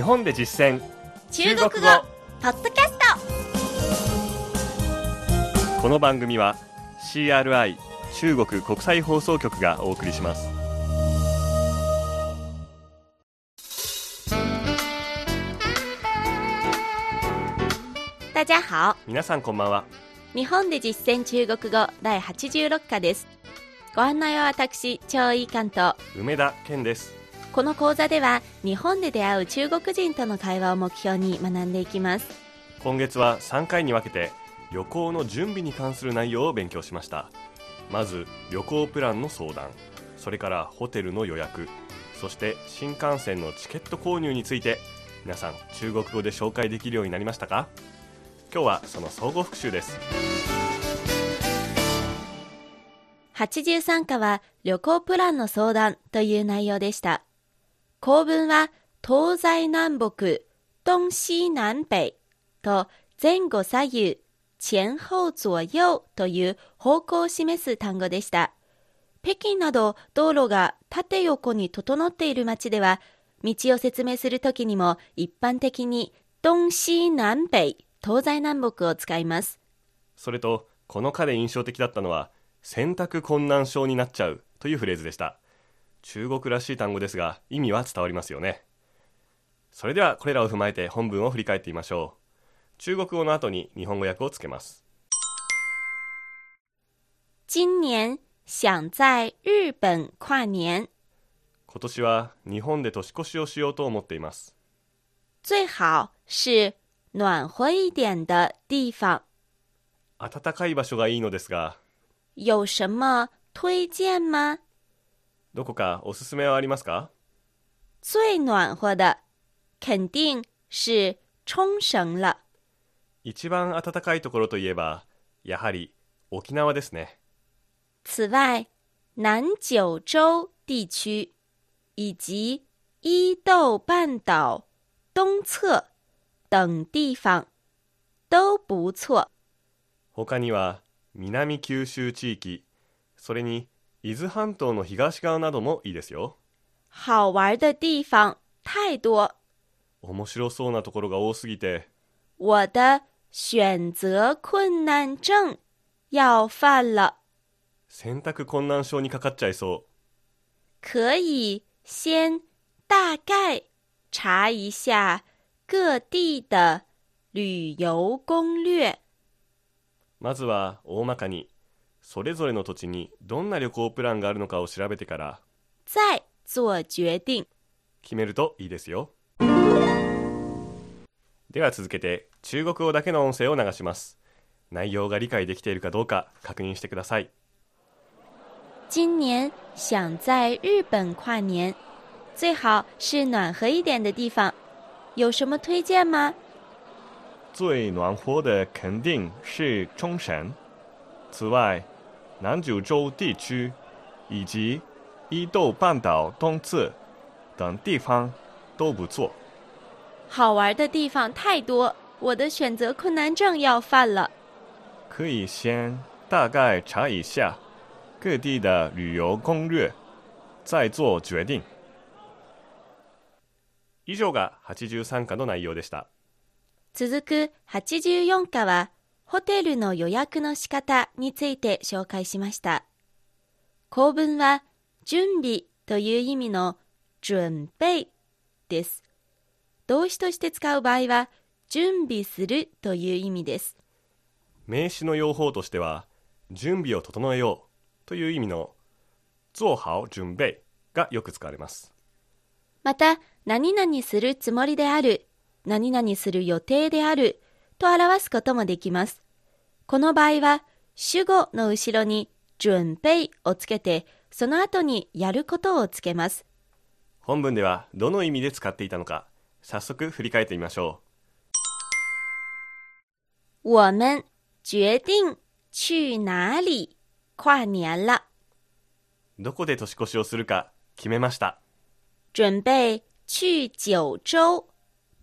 日本で実践。中国語。ポッドキャスこの番組は CRI 中国国際放送局がお送りします。ト大家好。皆さんこんばんは。日本で実践中国語第86課です。ご案内は私張井関と。梅田健ですこの講座では日本で出会う中国人との会話を目標に学んでいきます。今月は3回に分けて旅行の準備に関する内容を勉強しました。まず旅行プランの相談それからホテルの予約そして新幹線のチケット購入について皆さん中国語で紹介できるようになりましたか？今日はその総合復習です。83課は旅行プランの相談という内容でした構文は東西南北東西南北と前後左右前後左右という方向を示す単語でした。北京など道路が縦横に整っている街では道を説明するときにも一般的に東西南北東西南北を使います。それとこの課で印象的だったのは選択困難症になっちゃうというフレーズでした。中国らしい単語ですが意味は伝わりますよね。それではこれらを踏まえて本文を振り返ってみましょう。中国語の後に日本語訳をつけます。今年想在日本跨年今年は日本で年越しをしようと思っています。最好是暖和一点的地方暖かい場所がいいのです。が有什么推荐吗どこかおすすめはありますか？最暖和的肯定是冲绳了。一番暖かいところといえばやはり沖縄ですね。此外南九州地区以及伊豆半岛东侧等地方都不错。他には南九州地域それに伊豆半島の東側などもいいですよ。好玩的地方太多。面白そうなところが多すぎて。我的選择困難症要犯了。選択困難症にかかっちゃいそう。可以先大概查一下各地的旅遊攻略。まずは大まかにそれぞれの土地にどんな旅行プランがあるのかを調べてから再做決定。決めるといいですよ。では続けて中国語だけの音声を流します。内容が理解できているかどうか確認してください。今年想在日本跨年。最好是暖和一点的地方。有什么推荐吗？最暖和的肯定是冲绳。此外南九州地区以及伊豆半岛东侧等地方都不错。好玩的地方太多我的选择困难症要犯了。可以先大概查一下各地的旅游攻略再做決定。以上が83課の内容でした。続く84課はホテルの予約の仕方について紹介しました。構文は準備という意味の準備です。動詞として使う場合は準備するという意味です。名詞の用法としては準備を整えようという意味の做好準備がよく使われます。また何々するつもりである何々する予定であると表すこともできます。この場合は主語の後ろに準備をつけてその後にやることをつけます。本文ではどの意味で使っていたのか早速振り返ってみましょ我们决定去哪里？跨年了。うどこで年越しをするか決めました。准备去九州。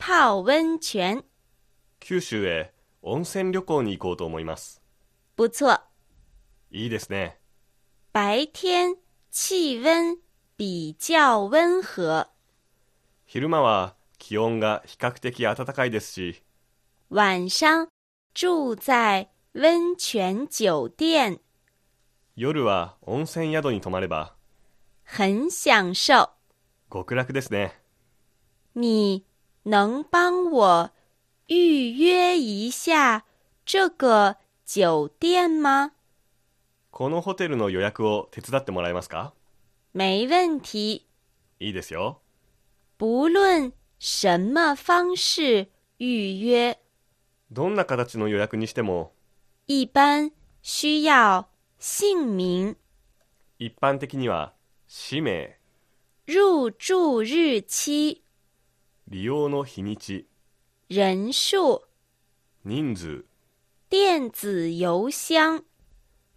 泡温泉九州へ温泉旅行に行こうと思います。不错。いいですね。白天气温比较温和。昼間は気温が比較的暖かいですし、晚上住在温泉酒店，夜は温泉宿に泊まれば很享受。極楽ですね。你能帮我预约一下这个酒店吗？このホテルの予約を手伝ってもらえますか？没问题。いいですよ。不论什么方式预约，どんな形の予約にしても、一般需要姓名、一般的には氏名、入住日期、利用の日にち、人数、人数、电子邮箱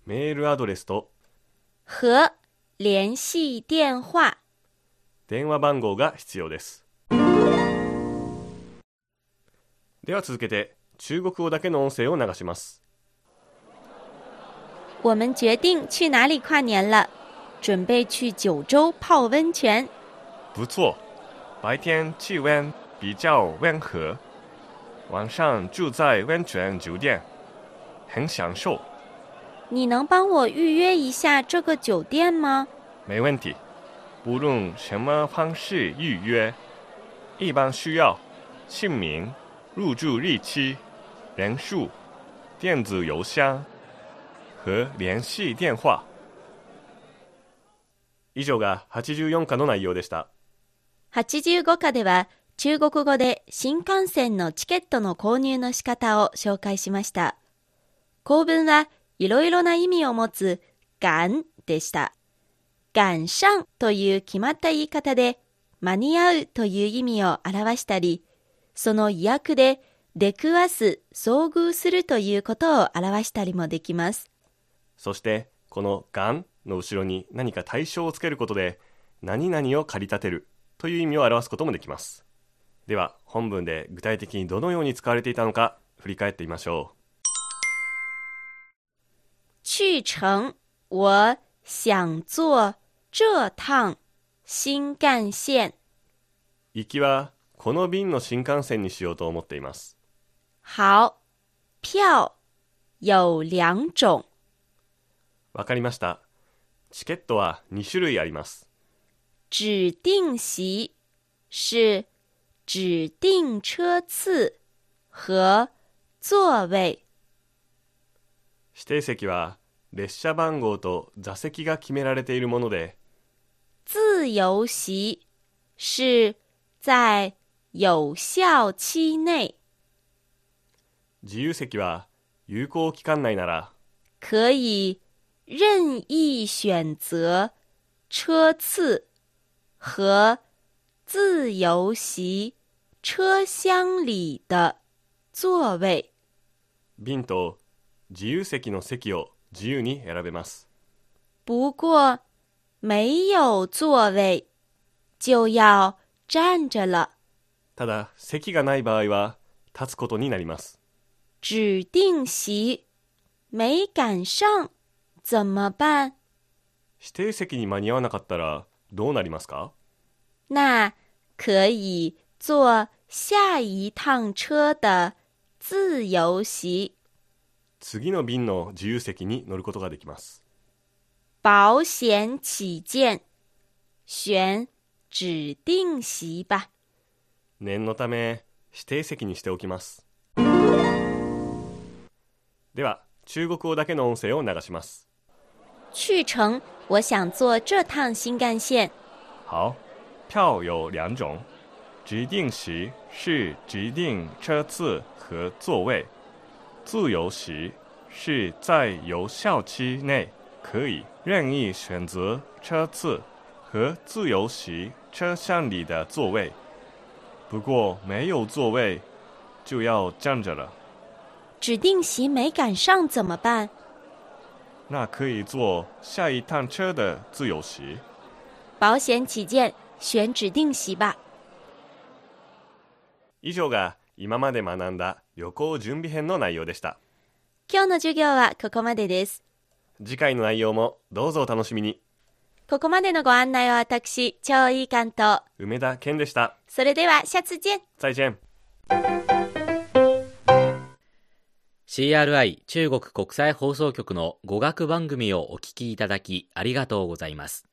メールアドレスと和联系电话。電話番号が必要です。では続けて中国語だけの音声を流します。我们决定去哪里跨年了，准备去九州泡温泉。不错，白天气温比较温和，晚上住在温泉酒店，很享受。你能帮我预约一下这个酒店吗？没问题，不论什么方式预约，一般需要姓名、入住日期、人数、电子邮箱和联系電話。以上が84課の内容でした。85課では中国語で新幹線のチケットの購入の仕方を紹介しました。構文はいろいろな意味を持つ赶でした。赶上という決まった言い方で間に合うという意味を表したり、その意訳で出くわす、遭遇するということを表したりもできます。そして、このがんの後ろに何か対象をつけることで、何々を駆り立てるという意味を表すこともできます。では、本文で具体的にどのように使われていたのか振り返ってみましょう。去程，我想坐这趟新干线。行きはこの便の新幹線にしようと思っています。好，票有两种，わかりました。チケットは2種類あります。指定席是指定车次和座位，指定席は列車番号と座席が決められているもので、自由席是在有效期内自由席は有効期間内なら。可以任意选择车次和自由席车厢里的座位。便と自由席の席を自由に選べます。不过没有座位就要站着了。ただ、席がない場合は立つことになります。指定席没赶上怎么办？指定席に間に合わなかったらどうなりますか？那可以坐下一趟车的自由席。次の便の自由席に乗ることができます。保险起见，选指定席吧。念のため指定席にしておきます。では、中国語だけの音声を流します。去程，我想坐这趟新干线。好，票有两种，指定席是指定车次和座位，自由席是在有效期内可以任意选择车次和自由席车厢里的座位。不过没有座位就要站着了，指定席没赶上怎么办？那可以坐下一趟车的自由席。保险起见，选指定席吧。以上が今まで学んだ旅行準備編の内容でした。今日の授業はここまでです。次回の内容もどうぞお楽しみに。ここまでのご案内は私、超いい関東。梅田健でした。それでは、シャツ見。再见。CRI 中国国際放送局の語学番組をお聞きいただきありがとうございます。